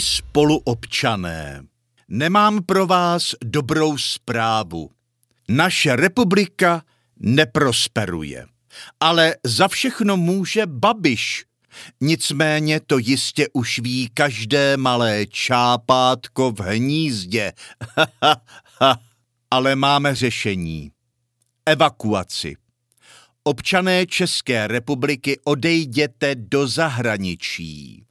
Spoluobčané, nemám pro vás dobrou zprávu. Naše republika neprosperuje, ale za všechno může Babiš. Nicméně to jistě už ví každé malé čápátko v hnízdě. ale máme řešení. Evakuaci. Občané České republiky odejděte do zahraničí.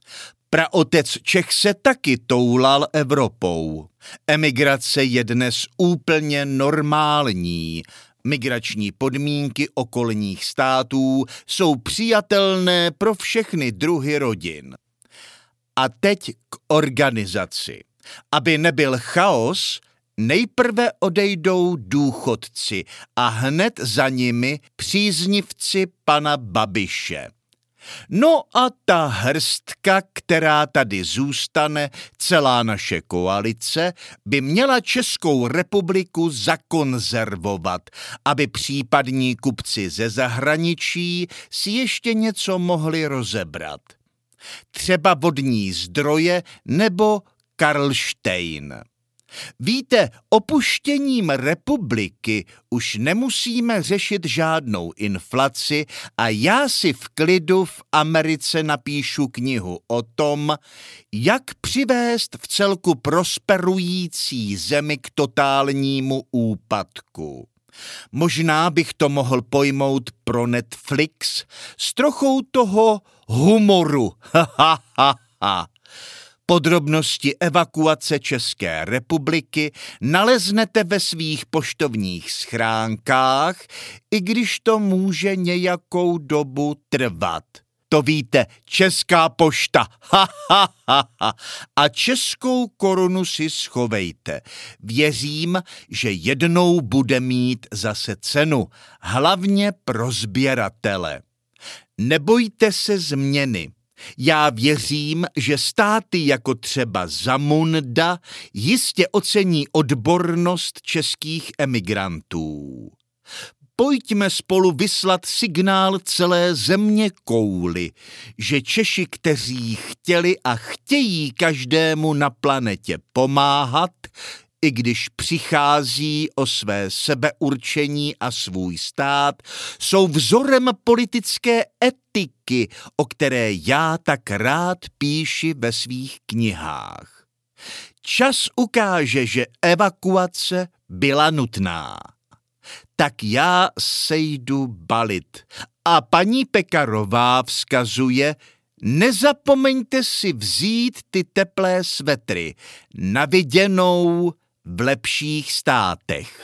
Praotec Čech se taky toulal Evropou. Emigrace je dnes úplně normální. Migrační podmínky okolních států jsou přijatelné pro všechny druhy rodin. A teď k organizaci. Aby nebyl chaos, nejprve odejdou důchodci a hned za nimi příznivci pana Babiše. No a ta hrstka, která tady zůstane, celá naše koalice, by měla Českou republiku zakonzervovat, aby případní kupci ze zahraničí si ještě něco mohli rozebrat. Třeba vodní zdroje nebo Karlštejn. Víte, opuštěním republiky už nemusíme řešit žádnou inflaci a já si v klidu v Americe napíšu knihu o tom, jak přivést v celku prosperující zemi k totálnímu úpadku. Možná bych to mohl pojmout pro Netflix s trochou toho humoru. Ha, ha, ha, ha. Podrobnosti evakuace České republiky naleznete ve svých poštovních schránkách, i když to může nějakou dobu trvat. To víte, Česká pošta, ha, ha, ha, ha. A českou korunu si schovejte. Věřím, že jednou bude mít zase cenu, hlavně pro sběratele. Nebojte se změny. Já věřím, že státy jako třeba Zamunda jistě ocení odbornost českých emigrantů. Pojďme spolu vyslat signál celé země kouly, že Češi, kteří chtěli a chtějí každému na planetě pomáhat, i když přichází o své sebeurčení a svůj stát, jsou vzorem politické etiky, o které já tak rád píši ve svých knihách. Čas ukáže, že evakuace byla nutná. Tak já sejdu balit. A paní Pekarová vzkazuje, nezapomeňte si vzít ty teplé svetry. Na viděnou v lepších státech.